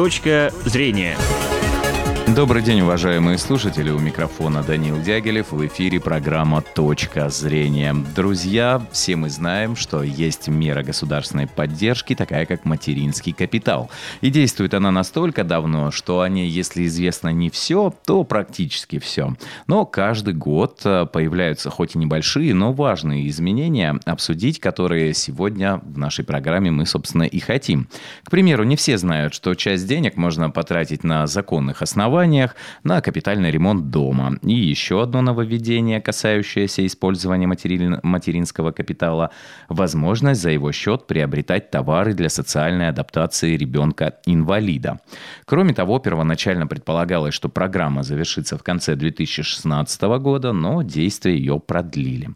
Точка зрения. Добрый день, уважаемые слушатели. У микрофона Данил Дягилев. В эфире программа «Точка зрения». Друзья, все мы знаем, что есть мера государственной поддержки, такая как материнский капитал. И действует она настолько давно, что о ней, если известно не все, то практически все. Но каждый год э, появляются хоть и небольшие, но важные изменения, обсудить которые сегодня в нашей программе мы, собственно, и хотим. К примеру, не все знают, что часть денег можно потратить на законных основаниях, основаниях на капитальный ремонт дома. И еще одно нововведение, касающееся использования материнского капитала – возможность за его счет приобретать товары для социальной адаптации ребенка-инвалида. Кроме того, первоначально предполагалось, что программа завершится в конце 2016 года, но действие ее продлили.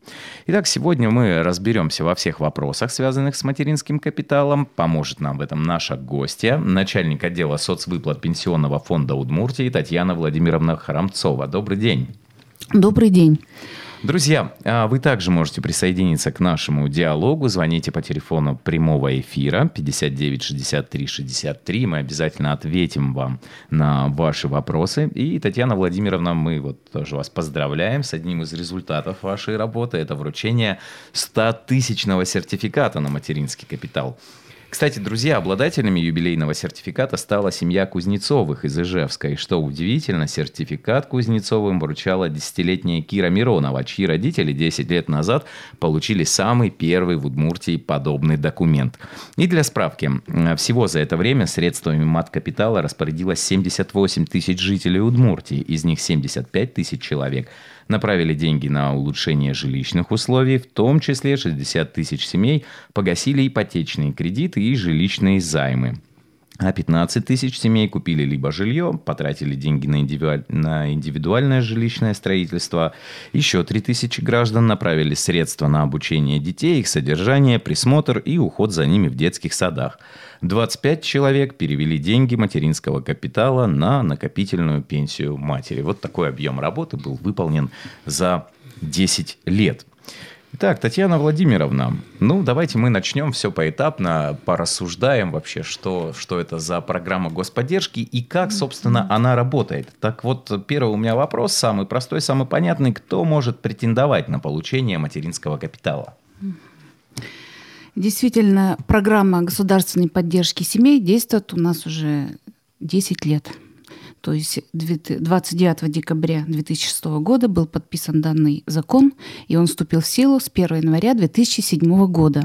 Итак, сегодня мы разберемся во всех вопросах, связанных с материнским капиталом. Поможет нам в этом наша гостья, начальник отдела соцвыплат Пенсионного фонда Удмуртии Татьяна Владимировна Харамцова. Добрый день. Добрый день. Друзья, а вы также можете присоединиться к нашему диалогу. Звоните по телефону прямого эфира 59 63 63. Мы обязательно ответим вам на ваши вопросы. И, Татьяна Владимировна, мы вот тоже вас поздравляем с одним из результатов вашей работы. Это вручение 100-тысячного сертификата на материнский капитал. Кстати, друзья, обладателями юбилейного сертификата стала семья Кузнецовых из Ижевска. И что удивительно, сертификат Кузнецовым вручала десятилетняя Кира Миронова, чьи родители 10 лет назад получили самый первый в Удмуртии подобный документ. И для справки, всего за это время средствами мат-капитала распорядилось 78 тысяч жителей Удмуртии, из них 75 тысяч человек – направили деньги на улучшение жилищных условий, в том числе 60 тысяч семей погасили ипотечные кредиты и жилищные займы. А 15 тысяч семей купили либо жилье, потратили деньги на, индивидуаль... на индивидуальное жилищное строительство. Еще 3 тысячи граждан направили средства на обучение детей, их содержание, присмотр и уход за ними в детских садах. 25 человек перевели деньги материнского капитала на накопительную пенсию матери. Вот такой объем работы был выполнен за 10 лет. Итак, Татьяна Владимировна, ну давайте мы начнем все поэтапно, порассуждаем вообще, что, что это за программа господдержки и как, собственно, она работает. Так вот, первый у меня вопрос, самый простой, самый понятный. Кто может претендовать на получение материнского капитала? Действительно, программа государственной поддержки семей действует у нас уже 10 лет то есть 29 декабря 2006 года был подписан данный закон, и он вступил в силу с 1 января 2007 года.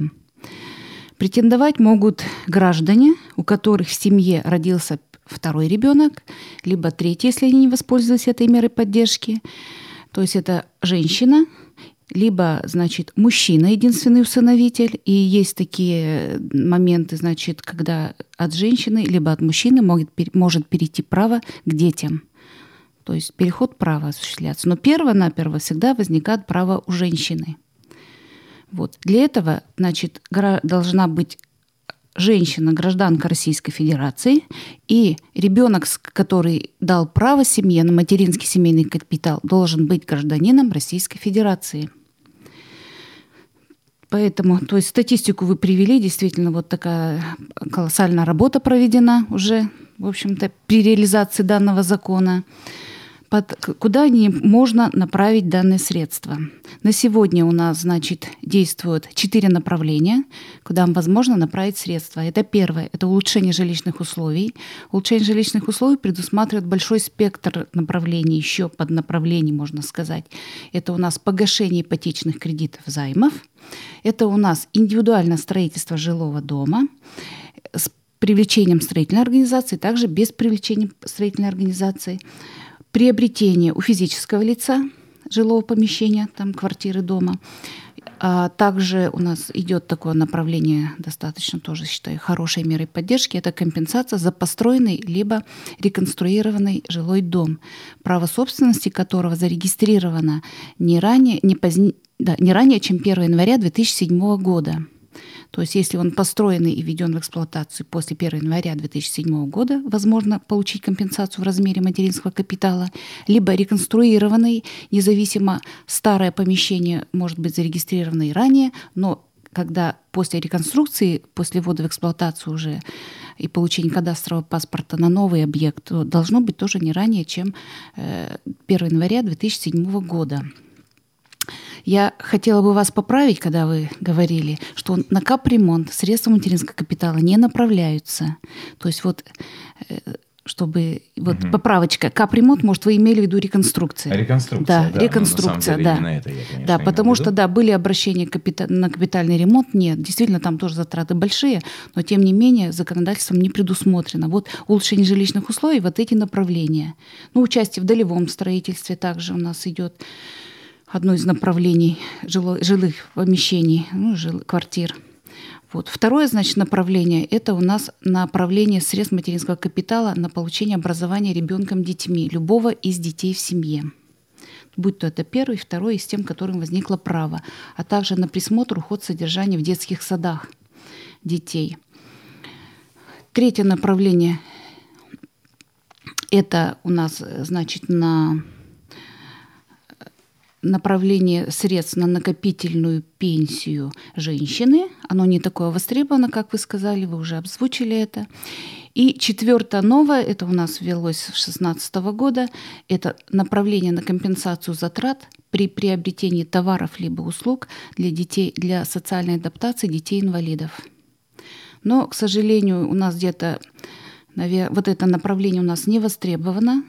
Претендовать могут граждане, у которых в семье родился второй ребенок, либо третий, если они не воспользовались этой мерой поддержки. То есть это женщина, либо, значит, мужчина единственный усыновитель, и есть такие моменты, значит, когда от женщины либо от мужчины может, может перейти право к детям. То есть переход права осуществляться. Но перво-наперво всегда возникает право у женщины. Вот. Для этого, значит, должна быть женщина, гражданка Российской Федерации, и ребенок, который дал право семье на материнский семейный капитал, должен быть гражданином Российской Федерации – Поэтому, то есть статистику вы привели, действительно вот такая колоссальная работа проведена уже, в общем-то, при реализации данного закона. Под, куда не можно направить данные средства? На сегодня у нас, значит, действуют четыре направления, куда возможно направить средства. Это первое, это улучшение жилищных условий. Улучшение жилищных условий предусматривает большой спектр направлений, еще под направлений, можно сказать. Это у нас погашение ипотечных кредитов, займов – это у нас индивидуальное строительство жилого дома с привлечением строительной организации, также без привлечения строительной организации, приобретение у физического лица жилого помещения, там квартиры дома. А также у нас идет такое направление, достаточно тоже, считаю, хорошей мерой поддержки. Это компенсация за построенный либо реконструированный жилой дом, право собственности которого зарегистрировано не ранее, не позднее, да, не ранее, чем 1 января 2007 года. То есть если он построенный и введен в эксплуатацию после 1 января 2007 года, возможно получить компенсацию в размере материнского капитала, либо реконструированный, независимо старое помещение может быть зарегистрировано и ранее, но когда после реконструкции, после ввода в эксплуатацию уже и получение кадастрового паспорта на новый объект должно быть тоже не ранее, чем 1 января 2007 года. Я хотела бы вас поправить, когда вы говорили, что на капремонт средства материнского капитала не направляются. То есть вот чтобы вот угу. поправочка капремонт, может, вы имели в виду реконструкция? Реконструкция, да, да реконструкция, ну, да. Это я, конечно, да, потому что да, были обращения капита- на капитальный ремонт, нет, действительно там тоже затраты большие, но тем не менее законодательством не предусмотрено. Вот улучшение жилищных условий, вот эти направления. Ну, участие в долевом строительстве также у нас идет одно из направлений жило- жилых помещений, ну, жил- квартир. Вот. Второе, значит, направление – это у нас направление средств материнского капитала на получение образования ребенком детьми, любого из детей в семье. Будь то это первый, второй из тем, которым возникло право, а также на присмотр, уход, содержание в детских садах детей. Третье направление – это у нас, значит, на направление средств на накопительную пенсию женщины. Оно не такое востребовано, как вы сказали, вы уже обзвучили это. И четвертое новое, это у нас ввелось с 2016 года, это направление на компенсацию затрат при приобретении товаров либо услуг для детей, для социальной адаптации детей-инвалидов. Но, к сожалению, у нас где-то вот это направление у нас не востребовано,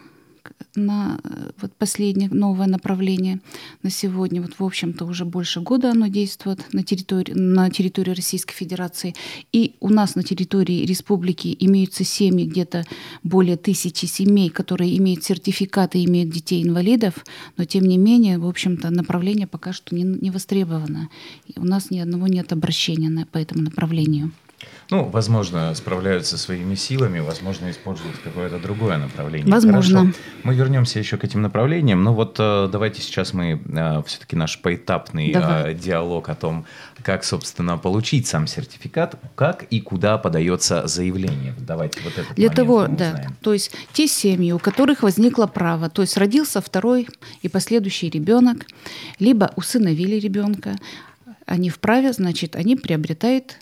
на э, вот последнее новое направление на сегодня. Вот, в общем-то, уже больше года оно действует на территории, на территории Российской Федерации. И у нас на территории республики имеются семьи, где-то более тысячи семей, которые имеют сертификаты, имеют детей-инвалидов, но тем не менее, в общем-то, направление пока что не, не востребовано. И у нас ни одного нет обращения на, по этому направлению. Ну, возможно, справляются своими силами, возможно, используют какое-то другое направление. Возможно. Хорошо. Мы вернемся еще к этим направлениям, но вот э, давайте сейчас мы э, все-таки наш поэтапный э, диалог о том, как, собственно, получить сам сертификат, как и куда подается заявление. Давайте вот это. Для того, да, узнаем. то есть те семьи, у которых возникло право, то есть родился второй и последующий ребенок, либо усыновили ребенка, они вправе, значит, они приобретают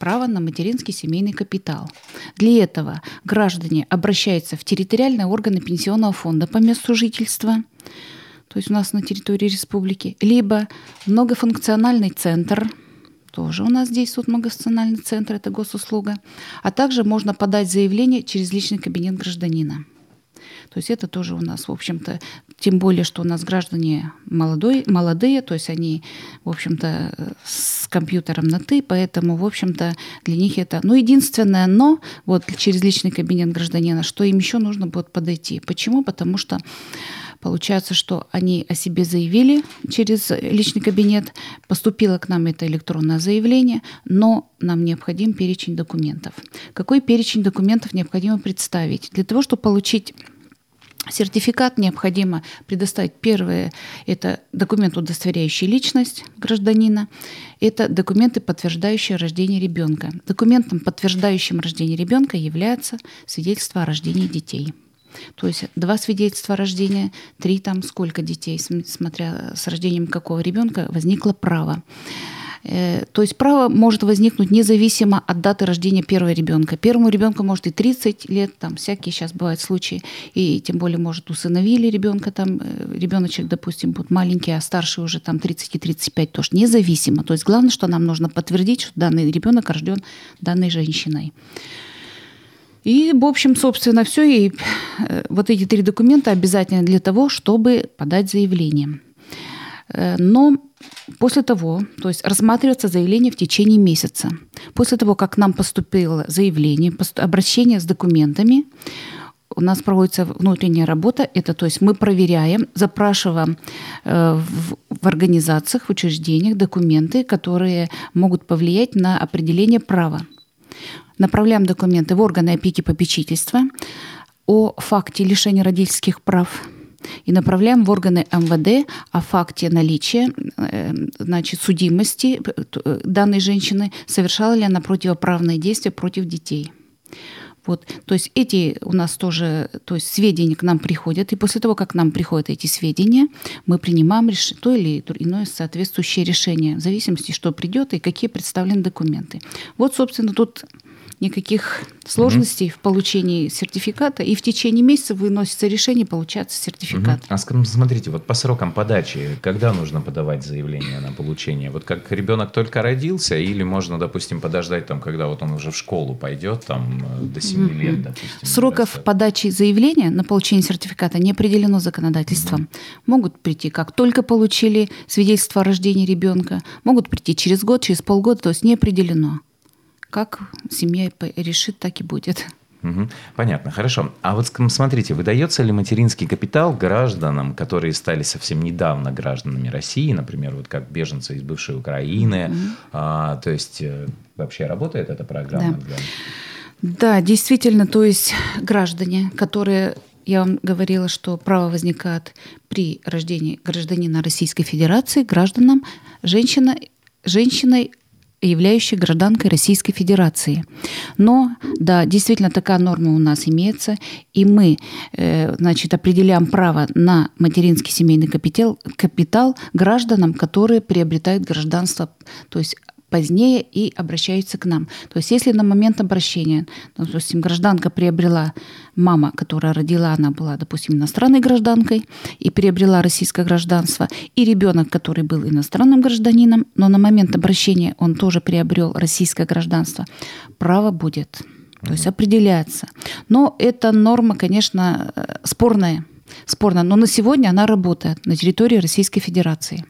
право на материнский семейный капитал. Для этого граждане обращаются в территориальные органы пенсионного фонда по месту жительства, то есть у нас на территории республики, либо многофункциональный центр, тоже у нас действует многофункциональный центр, это госуслуга, а также можно подать заявление через личный кабинет гражданина. То есть это тоже у нас, в общем-то, тем более, что у нас граждане молодой, молодые, то есть они, в общем-то, с компьютером на «ты», поэтому, в общем-то, для них это... Ну, единственное «но» вот через личный кабинет гражданина, что им еще нужно будет подойти. Почему? Потому что Получается, что они о себе заявили через личный кабинет, поступило к нам это электронное заявление, но нам необходим перечень документов. Какой перечень документов необходимо представить? Для того, чтобы получить Сертификат необходимо предоставить. Первое – это документ, удостоверяющий личность гражданина. Это документы, подтверждающие рождение ребенка. Документом, подтверждающим рождение ребенка, является свидетельство о рождении детей. То есть два свидетельства о рождении, три там сколько детей, смотря с рождением какого ребенка возникло право. Э, то есть право может возникнуть независимо от даты рождения первого ребенка. Первому ребенку может и 30 лет, там всякие сейчас бывают случаи, и тем более может усыновили ребенка, там э, ребеночек, допустим, будет маленький, а старший уже там 30 и 35 тоже, независимо. То есть главное, что нам нужно подтвердить, что данный ребенок рожден данной женщиной. И, в общем, собственно, все. И э, вот эти три документа обязательно для того, чтобы подать заявление. Но После того, то есть рассматривается заявление в течение месяца. После того, как нам поступило заявление, обращение с документами, у нас проводится внутренняя работа. Это то есть мы проверяем, запрашиваем э, в организациях, в учреждениях документы, которые могут повлиять на определение права. Направляем документы в органы опеки попечительства о факте лишения родительских прав – и направляем в органы МВД о факте наличия э, значит, судимости э, данной женщины, совершала ли она противоправные действия против детей. Вот, то есть эти у нас тоже, то есть сведения к нам приходят, и после того, как к нам приходят эти сведения, мы принимаем реш... то или иное соответствующее решение, в зависимости, что придет и какие представлены документы. Вот, собственно, тут никаких сложностей угу. в получении сертификата, и в течение месяца выносится решение, получается сертификат. Угу. А смотрите, вот по срокам подачи, когда нужно подавать заявление на получение? Вот как ребенок только родился, или можно, допустим, подождать, там, когда вот он уже в школу пойдет, там, э, до 7 угу. лет, допустим? Сроков подачи заявления на получение сертификата не определено законодательством. Угу. Могут прийти, как только получили свидетельство о рождении ребенка, могут прийти через год, через полгода, то есть не определено. Как семья решит, так и будет. Угу. Понятно, хорошо. А вот смотрите, выдается ли материнский капитал гражданам, которые стали совсем недавно гражданами России, например, вот как беженцы из бывшей Украины? Угу. А, то есть э, вообще работает эта программа? Да. Для... да, действительно, то есть граждане, которые я вам говорила, что право возникает при рождении гражданина Российской Федерации, гражданам, женщина, женщиной являющей гражданкой Российской Федерации. Но, да, действительно такая норма у нас имеется, и мы, э, значит, определяем право на материнский семейный капитал, капитал гражданам, которые приобретают гражданство, то есть позднее и обращаются к нам. То есть если на момент обращения, ну, допустим, гражданка приобрела, мама, которая родила, она была, допустим, иностранной гражданкой и приобрела российское гражданство, и ребенок, который был иностранным гражданином, но на момент обращения он тоже приобрел российское гражданство, право будет. То есть определяется. Но эта норма, конечно, э, спорная. Спорная, но на сегодня она работает на территории Российской Федерации.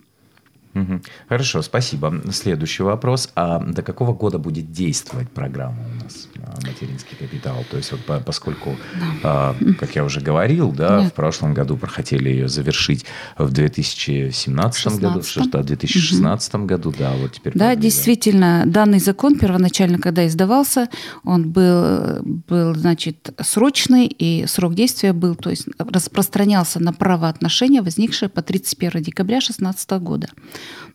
Угу. Хорошо, спасибо. Следующий вопрос. А до какого года будет действовать программа у нас а, «Материнский капитал»? То есть, вот поскольку, да. как я уже говорил, да, в прошлом году хотели ее завершить в 2017 16. году, в 2016 угу. году, да, вот теперь... Да, действительно, данный закон первоначально, когда издавался, он был, был, значит, срочный, и срок действия был, то есть распространялся на правоотношения, возникшие по 31 декабря 2016 года.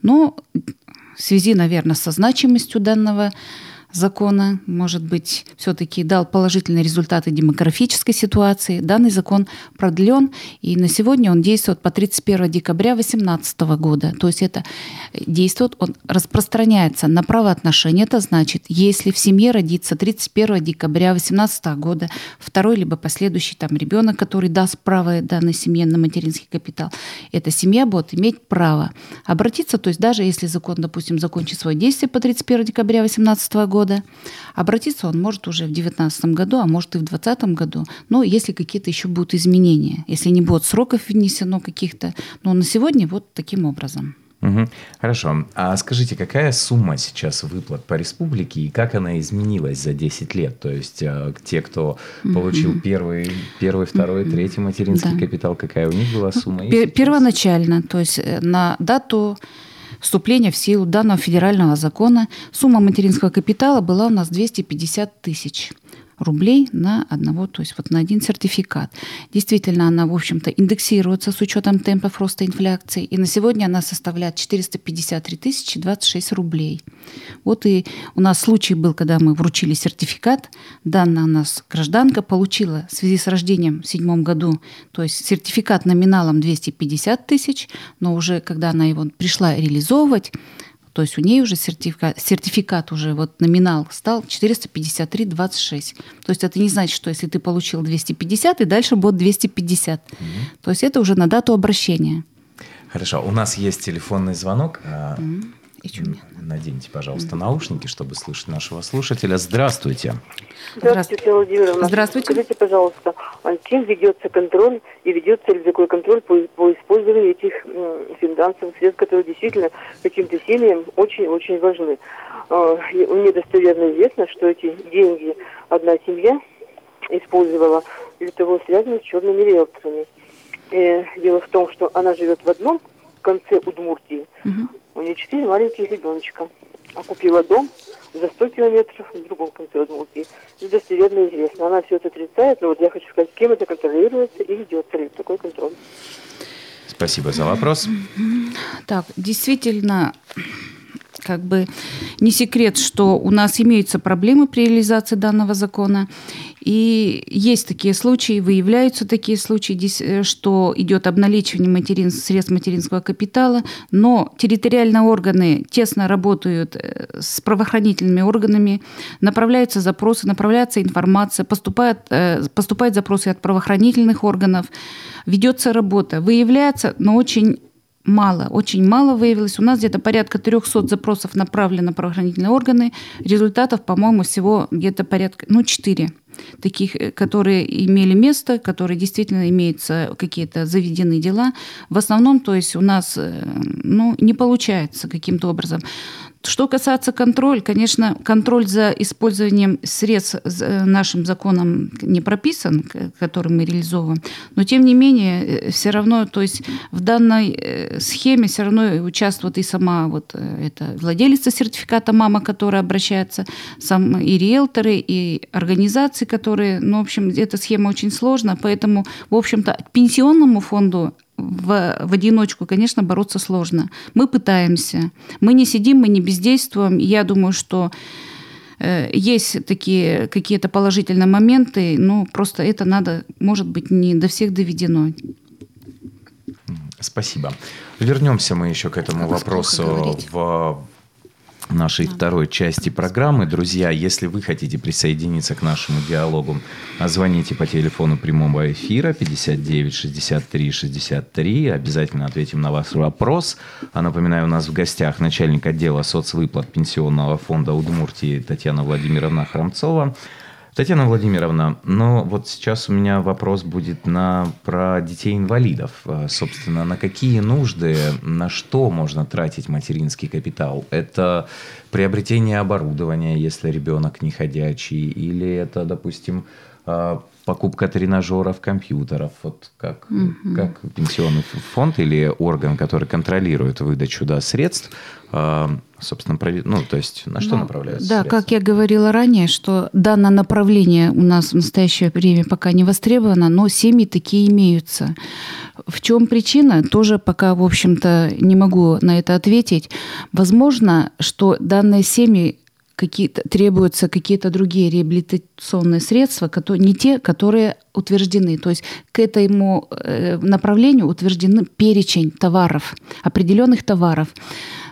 Но в связи, наверное, со значимостью данного закона, может быть, все-таки дал положительные результаты демографической ситуации. Данный закон продлен, и на сегодня он действует по 31 декабря 2018 года. То есть это действует, он распространяется на правоотношения. Это значит, если в семье родится 31 декабря 2018 года второй либо последующий там ребенок, который даст право данной семье на материнский капитал, эта семья будет иметь право обратиться, то есть даже если закон, допустим, закончит свое действие по 31 декабря 2018 года, года. Обратиться он может уже в 2019 году, а может и в 2020 году. Но если какие-то еще будут изменения, если не будет сроков внесено каких-то. Но на сегодня вот таким образом. Угу. Хорошо. А скажите, какая сумма сейчас выплат по республике и как она изменилась за 10 лет? То есть э, те, кто получил угу. первый, первый, второй, угу. третий материнский да. капитал, какая у них была сумма? Первоначально, то есть э, на дату вступления в силу данного федерального закона. Сумма материнского капитала была у нас 250 тысяч рублей на одного, то есть вот на один сертификат. Действительно, она, в общем-то, индексируется с учетом темпов роста инфляции, и на сегодня она составляет 453 тысячи 26 рублей. Вот и у нас случай был, когда мы вручили сертификат, данная у нас гражданка получила в связи с рождением в седьмом году, то есть сертификат номиналом 250 тысяч, но уже когда она его пришла реализовывать, то есть у нее уже сертификат, сертификат уже вот номинал стал 453,26. То есть это не значит, что если ты получил 250, и дальше будет 250. Угу. То есть это уже на дату обращения. Хорошо. У нас есть телефонный звонок. Угу. Наденьте, пожалуйста, наушники, чтобы слышать нашего слушателя. Здравствуйте. Здравствуйте, Владимировна. Здравствуйте. Скажите, пожалуйста, а кем ведется контроль и ведется ли такой контроль по, по использованию этих финансовых средств, которые действительно каким-то семьям очень-очень важны? А, мне достоверно известно, что эти деньги одна семья использовала для того связано с черными риэлторами. И дело в том, что она живет в одном конце Удмуртии, угу. У нее четыре маленьких ребеночка. А купила дом за 100 километров в другом конце Удмуртии. Достоверно известно. Она все это отрицает, но вот я хочу сказать, кем это контролируется и ведется ли такой контроль. Спасибо за вопрос. Так, действительно, как бы не секрет, что у нас имеются проблемы при реализации данного закона. И есть такие случаи, выявляются такие случаи, э, что идет обналичивание материн, средств материнского капитала, но территориальные органы тесно работают э, с правоохранительными органами, направляются запросы, направляется информация, поступают, э, поступают запросы от правоохранительных органов, ведется работа, выявляется, но очень мало, очень мало выявилось. У нас где-то порядка 300 запросов направлено на правоохранительные органы. Результатов, по-моему, всего где-то порядка, ну, 4 таких, э, которые имели место, которые действительно имеются какие-то заведенные дела. В основном, то есть у нас э, ну, не получается каким-то образом. Что касается контроля, конечно, контроль за использованием средств э, нашим законом не прописан, который мы реализовываем, но тем не менее э, все равно, то есть в данной э, схеме все равно участвует и сама вот эта владелица сертификата мама, которая обращается, сам и риэлторы, и организации, которые, ну, в общем, эта схема очень сложна, поэтому, в общем-то, пенсионному фонду в, в одиночку, конечно, бороться сложно. Мы пытаемся. Мы не сидим, мы не бездействуем. Я думаю, что э, есть такие какие-то положительные моменты, но просто это надо, может быть, не до всех доведено. Спасибо. Вернемся мы еще к этому вопросу в нашей второй части программы. Друзья, если вы хотите присоединиться к нашему диалогу, звоните по телефону прямого эфира 59 63 63. Обязательно ответим на ваш вопрос. А напоминаю, у нас в гостях начальник отдела соцвыплат Пенсионного фонда Удмуртии Татьяна Владимировна Храмцова. Татьяна Владимировна, ну вот сейчас у меня вопрос будет на, про детей-инвалидов. Э, собственно, на какие нужды, на что можно тратить материнский капитал? Это приобретение оборудования, если ребенок не ходячий, или это, допустим, э, покупка тренажеров, компьютеров, вот как, угу. как пенсионный фонд или орган, который контролирует выдачу да, средств, э, собственно, ну, то есть на что ну, направляются Да, средства? как я говорила ранее, что данное направление у нас в настоящее время пока не востребовано, но семьи такие имеются. В чем причина, тоже пока, в общем-то, не могу на это ответить. Возможно, что данные семьи какие-то, требуются какие-то другие реабилитационные средства, которые, не те, которые утверждены. То есть к этому э, направлению утверждены перечень товаров, определенных товаров.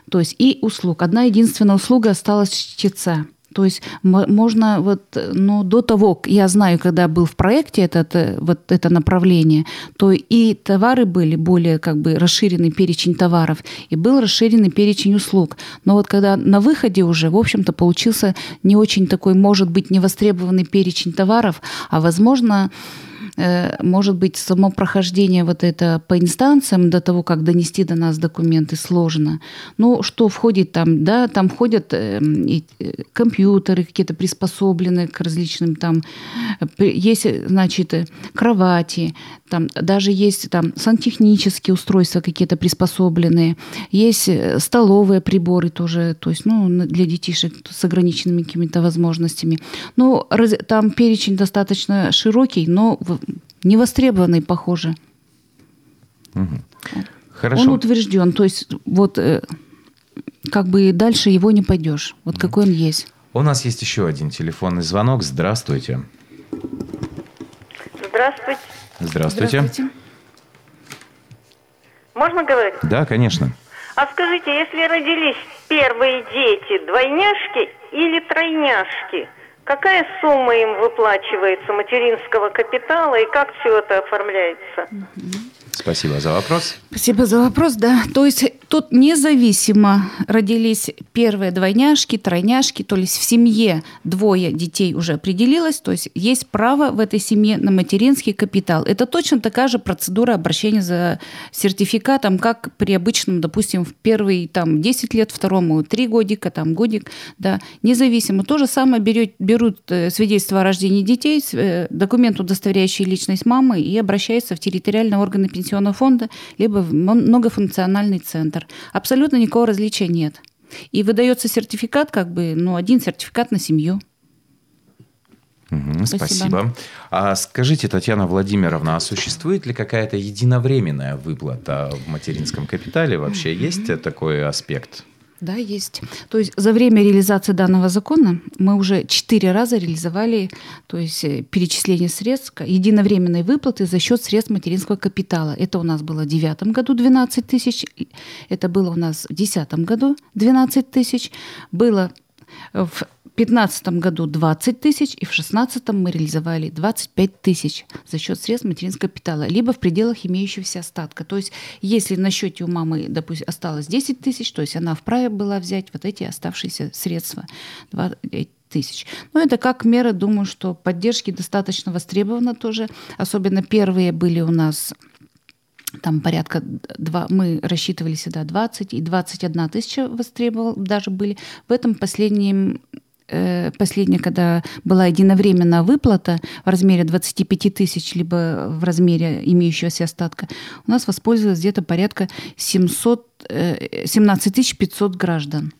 То есть и услуг. Одна единственная услуга осталась чтеца. То есть можно вот, ну, до того, я знаю, когда был в проекте этот, э, вот это направление, то и товары были более как бы расширенный перечень товаров, и был расширенный перечень услуг. Но вот когда на выходе уже, в общем-то, получился не очень такой, может быть, невостребованный перечень товаров, а возможно, может быть, само прохождение вот это по инстанциям до того, как донести до нас документы, сложно. Ну, что входит там, да, там входят эм, э, компьютеры какие-то приспособленные к различным там, есть, значит, кровати, там даже есть там сантехнические устройства какие-то приспособленные, есть э, столовые приборы тоже, то есть, ну, для детишек с ограниченными какими-то возможностями. Ну, там перечень достаточно широкий, но невостребованный, похоже. Угу. Хорошо. Он утвержден, то есть вот э, как бы дальше его не пойдешь. Вот угу. какой он есть. У нас есть еще один телефонный звонок. Здравствуйте. Здравствуйте. Здравствуйте. Здравствуйте. Можно говорить? Да, конечно. А скажите, если родились первые дети, двойняшки или тройняшки – Какая сумма им выплачивается материнского капитала и как все это оформляется? Спасибо за вопрос. Спасибо за вопрос, да. То есть тут независимо родились первые двойняшки, тройняшки, то есть в семье двое детей уже определилось, то есть есть право в этой семье на материнский капитал. Это точно такая же процедура обращения за сертификатом, как при обычном, допустим, в первый там 10 лет, второму 3 годика, там годик, да, независимо. То же самое берет, берут э, свидетельство о рождении детей, э, документ, удостоверяющий личность мамы и обращаются в территориальные органы пенсионного пенсионного фонда, либо в многофункциональный центр. Абсолютно никакого различия нет. И выдается сертификат, как бы, ну, один сертификат на семью. Угу, спасибо. спасибо. А скажите, Татьяна Владимировна, а существует ли какая-то единовременная выплата в материнском капитале? Вообще есть такой аспект? Да, есть. То есть за время реализации данного закона мы уже четыре раза реализовали то есть, э, перечисление средств единовременной выплаты за счет средств материнского капитала. Это у нас было в 2009 году 12 тысяч, это было у нас в 2010 году 12 тысяч, было в 2015 году 20 тысяч, и в 2016 мы реализовали 25 тысяч за счет средств материнского капитала, либо в пределах имеющегося остатка. То есть если на счете у мамы, допустим, осталось 10 тысяч, то есть она вправе была взять вот эти оставшиеся средства, 2 тысяч. Но это как мера, думаю, что поддержки достаточно востребовано тоже. Особенно первые были у нас там порядка два, мы рассчитывали всегда 20 и 21 тысяча востребовал даже были. В этом последнем последняя, когда была единовременная выплата в размере 25 тысяч, либо в размере имеющегося остатка, у нас воспользовалось где-то порядка 700, 17 500 граждан.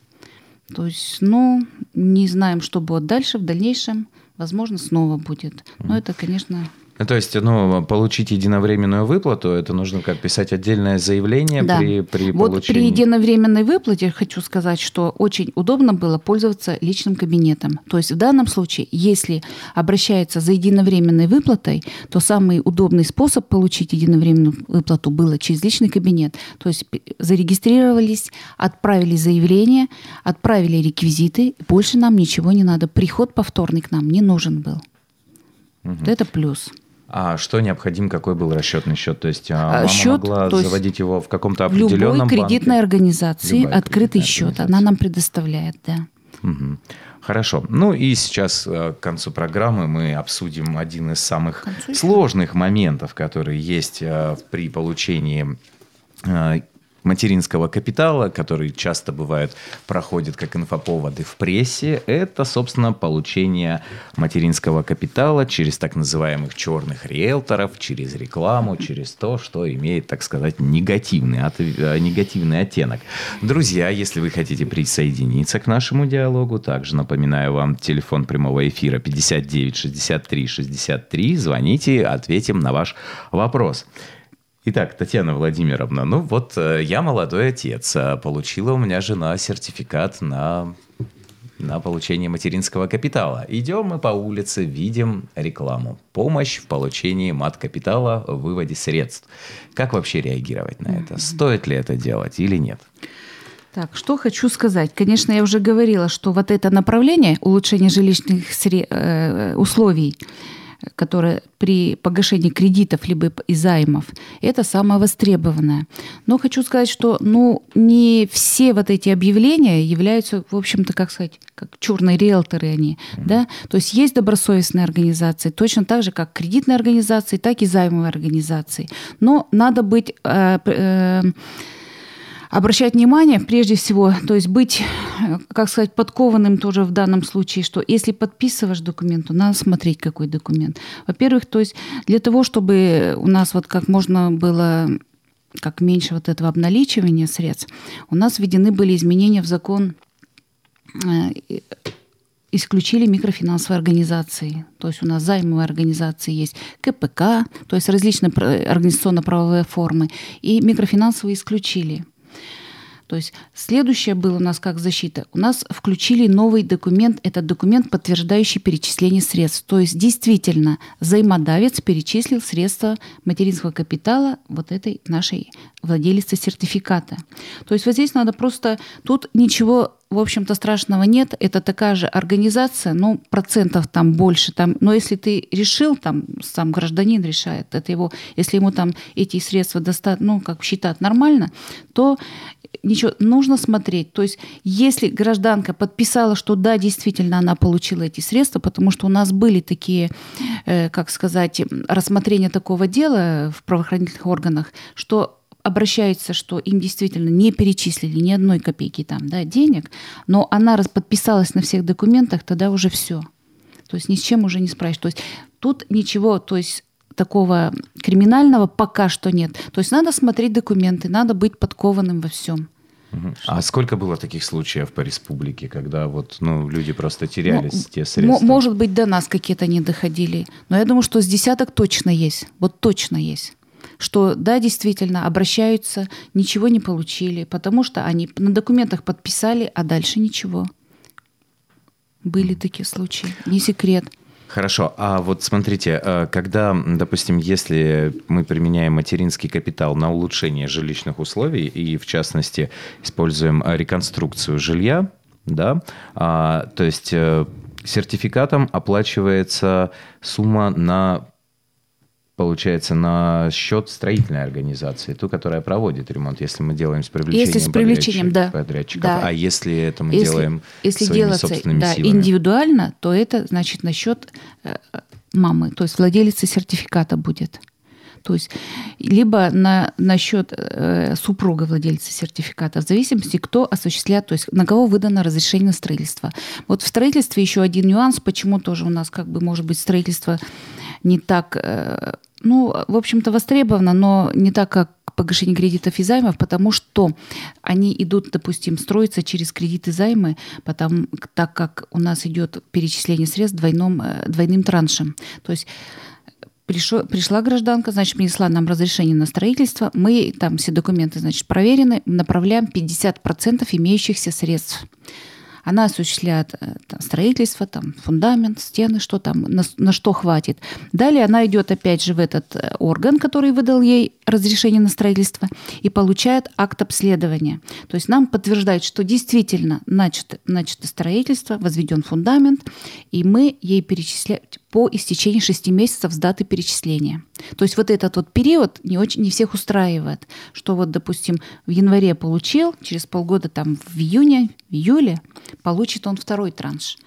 То есть, ну, не знаем, что будет дальше, в дальнейшем, возможно, снова будет. Но это, конечно, ну, то есть, ну, получить единовременную выплату, это нужно как писать отдельное заявление да. при, при вот получении. При единовременной выплате хочу сказать, что очень удобно было пользоваться личным кабинетом. То есть в данном случае, если обращается за единовременной выплатой, то самый удобный способ получить единовременную выплату было через личный кабинет. То есть зарегистрировались, отправили заявление, отправили реквизиты, больше нам ничего не надо. Приход повторный к нам не нужен был. Угу. Вот это плюс. А что необходим, какой был расчетный счет? То есть а, мама счет, могла заводить его в каком-то определенном любой кредитной банке? организации Любая открытый счет, она нам предоставляет, да. Угу. Хорошо. Ну и сейчас э, к концу программы мы обсудим один из самых сложных моментов, которые есть э, при получении э, материнского капитала, который часто бывает проходит как инфоповоды в прессе, это, собственно, получение материнского капитала через так называемых черных риэлторов, через рекламу, через то, что имеет, так сказать, негативный, от, э, негативный оттенок. Друзья, если вы хотите присоединиться к нашему диалогу, также напоминаю вам телефон прямого эфира 59 63 63. Звоните, ответим на ваш вопрос. Итак, Татьяна Владимировна, ну вот э, я молодой отец, а получила у меня жена сертификат на, на получение материнского капитала. Идем мы по улице, видим рекламу. Помощь в получении мат-капитала в выводе средств. Как вообще реагировать на это? Стоит ли это делать или нет? Так, что хочу сказать. Конечно, я уже говорила, что вот это направление улучшения жилищных э, условий – которое при погашении кредитов либо и займов, это самое востребованное. Но хочу сказать, что ну, не все вот эти объявления являются, в общем-то, как сказать, как черные риэлторы они. Mm-hmm. Да? То есть есть добросовестные организации, точно так же, как кредитные организации, так и займовые организации. Но надо быть... Э, э, обращать внимание, прежде всего, то есть быть, как сказать, подкованным тоже в данном случае, что если подписываешь документ, то надо смотреть, какой документ. Во-первых, то есть для того, чтобы у нас вот как можно было как меньше вот этого обналичивания средств, у нас введены были изменения в закон э, исключили микрофинансовые организации. То есть у нас займовые организации есть КПК, то есть различные организационно-правовые формы, и микрофинансовые исключили. То есть следующее было у нас как защита. У нас включили новый документ, это документ, подтверждающий перечисление средств. То есть действительно взаимодавец перечислил средства материнского капитала вот этой нашей владелицы сертификата. То есть вот здесь надо просто... Тут ничего в общем-то, страшного нет. Это такая же организация, ну, процентов там больше. Там, но если ты решил, там, сам гражданин решает, это его, если ему там эти средства достаточно, ну, как считать нормально, то ничего, нужно смотреть. То есть, если гражданка подписала, что да, действительно она получила эти средства, потому что у нас были такие, э, как сказать, рассмотрения такого дела в правоохранительных органах, что обращаются, что им действительно не перечислили ни одной копейки там, да, денег, но она подписалась на всех документах, тогда уже все. То есть ни с чем уже не справишь. То есть тут ничего, то есть такого криминального пока что нет. То есть надо смотреть документы, надо быть подкованным во всем. А сколько было таких случаев по республике, когда вот, ну, люди просто терялись ну, те средства? Может быть, до нас какие-то не доходили. Но я думаю, что с десяток точно есть. Вот точно есть. Что да, действительно, обращаются, ничего не получили, потому что они на документах подписали, а дальше ничего. Были такие случаи, не секрет. Хорошо, а вот смотрите, э, когда, допустим, если мы применяем материнский капитал на улучшение жилищных условий и, в частности, используем реконструкцию жилья, да, а, то есть э, сертификатом оплачивается сумма на получается, на счет строительной организации, ту, которая проводит ремонт, если мы делаем с привлечением, если с привлечением да. подрядчиков. Да. А если это мы если, делаем если своими делается, собственными да, силами? индивидуально, то это значит на счет э, мамы, то есть владелицы сертификата будет. То есть либо на, на счет э, супруга владельца сертификата, в зависимости, кто осуществляет, то есть на кого выдано разрешение на строительство. Вот в строительстве еще один нюанс, почему тоже у нас как бы может быть строительство не так, э, ну, в общем-то, востребовано, но не так, как погашение кредитов и займов, потому что они идут, допустим, строятся через кредиты займы, потому, так как у нас идет перечисление средств двойным, э, двойным траншем. То есть пришла гражданка, значит, принесла нам разрешение на строительство. Мы, там все документы, значит, проверены, направляем 50% имеющихся средств. Она осуществляет э, там, строительство, там, фундамент, стены, что там, на, на что хватит. Далее она идет опять же в этот э, орган, который выдал ей разрешение на строительство, и получает акт обследования. То есть нам подтверждает, что действительно начато, начато строительство, возведен фундамент, и мы ей перечисляем по истечении 6 месяцев с даты перечисления. То есть вот этот вот период не, очень, не всех устраивает, что вот, допустим, в январе получил, через полгода там в июне, в июле получит он второй транш.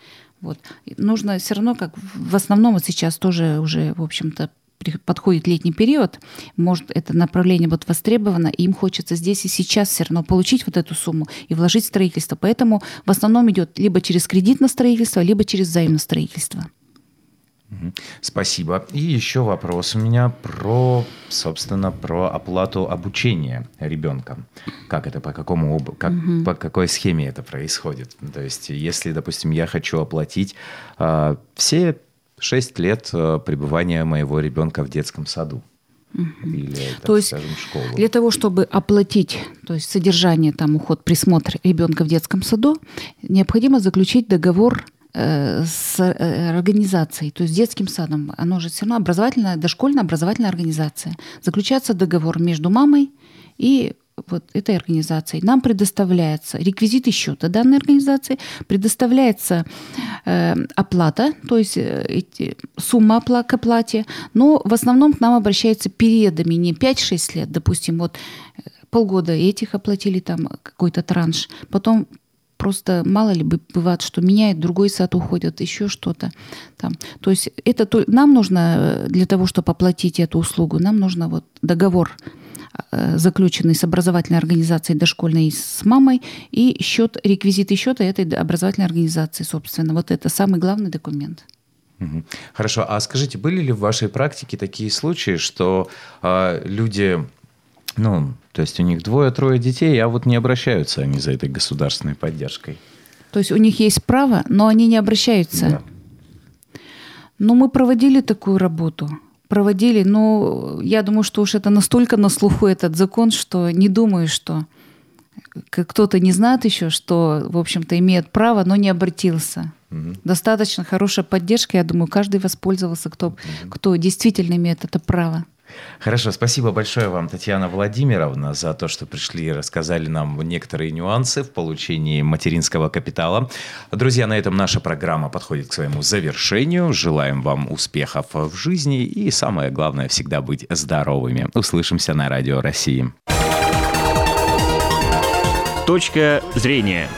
Вот. Нужно все равно, как в основном вот сейчас тоже уже, в общем-то, подходит летний период, может, это направление вот востребовано, и им хочется здесь и сейчас все равно получить вот эту сумму и вложить в строительство. Поэтому в основном идет либо через кредит на строительство, либо через займ на строительство. Спасибо. И еще вопрос у меня про, собственно, про оплату обучения ребенка. Как это, по какому, как, угу. по какой схеме это происходит? То есть, если, допустим, я хочу оплатить э, все шесть лет э, пребывания моего ребенка в детском саду, или, так то есть скажем, школу. для того, чтобы оплатить то есть содержание, там, уход, присмотр ребенка в детском саду, необходимо заключить договор с э, организацией, то есть детским садом, оно же все равно образовательная, дошкольная образовательная организация. Заключается договор между мамой и вот этой организацией. Нам предоставляется реквизиты счета данной организации, предоставляется э, оплата, то есть э, эти, сумма к оплате, но в основном к нам обращаются периодами, не 5-6 лет, допустим, вот полгода этих оплатили там какой-то транш, потом Просто мало ли бывает, что меняет, другой сад уходит, еще что-то там. То есть это нам нужно э, для того, чтобы оплатить эту услугу, нам нужно вот договор э, заключенный с образовательной организацией дошкольной с мамой и счет, реквизиты счета этой образовательной организации, собственно. Вот это самый главный документ. Хорошо. А скажите, были ли в вашей практике такие случаи, что э, люди ну, то есть у них двое-трое детей, а вот не обращаются они за этой государственной поддержкой. То есть у них есть право, но они не обращаются. Да. Ну, мы проводили такую работу. Проводили, но я думаю, что уж это настолько на слуху этот закон, что не думаю, что кто-то не знает еще, что, в общем-то, имеет право, но не обратился. Угу. Достаточно хорошая поддержка, я думаю, каждый воспользовался, кто, угу. кто действительно имеет это право. Хорошо, спасибо большое вам, Татьяна Владимировна, за то, что пришли и рассказали нам некоторые нюансы в получении материнского капитала. Друзья, на этом наша программа подходит к своему завершению. Желаем вам успехов в жизни и, самое главное, всегда быть здоровыми. Услышимся на Радио России. Точка зрения.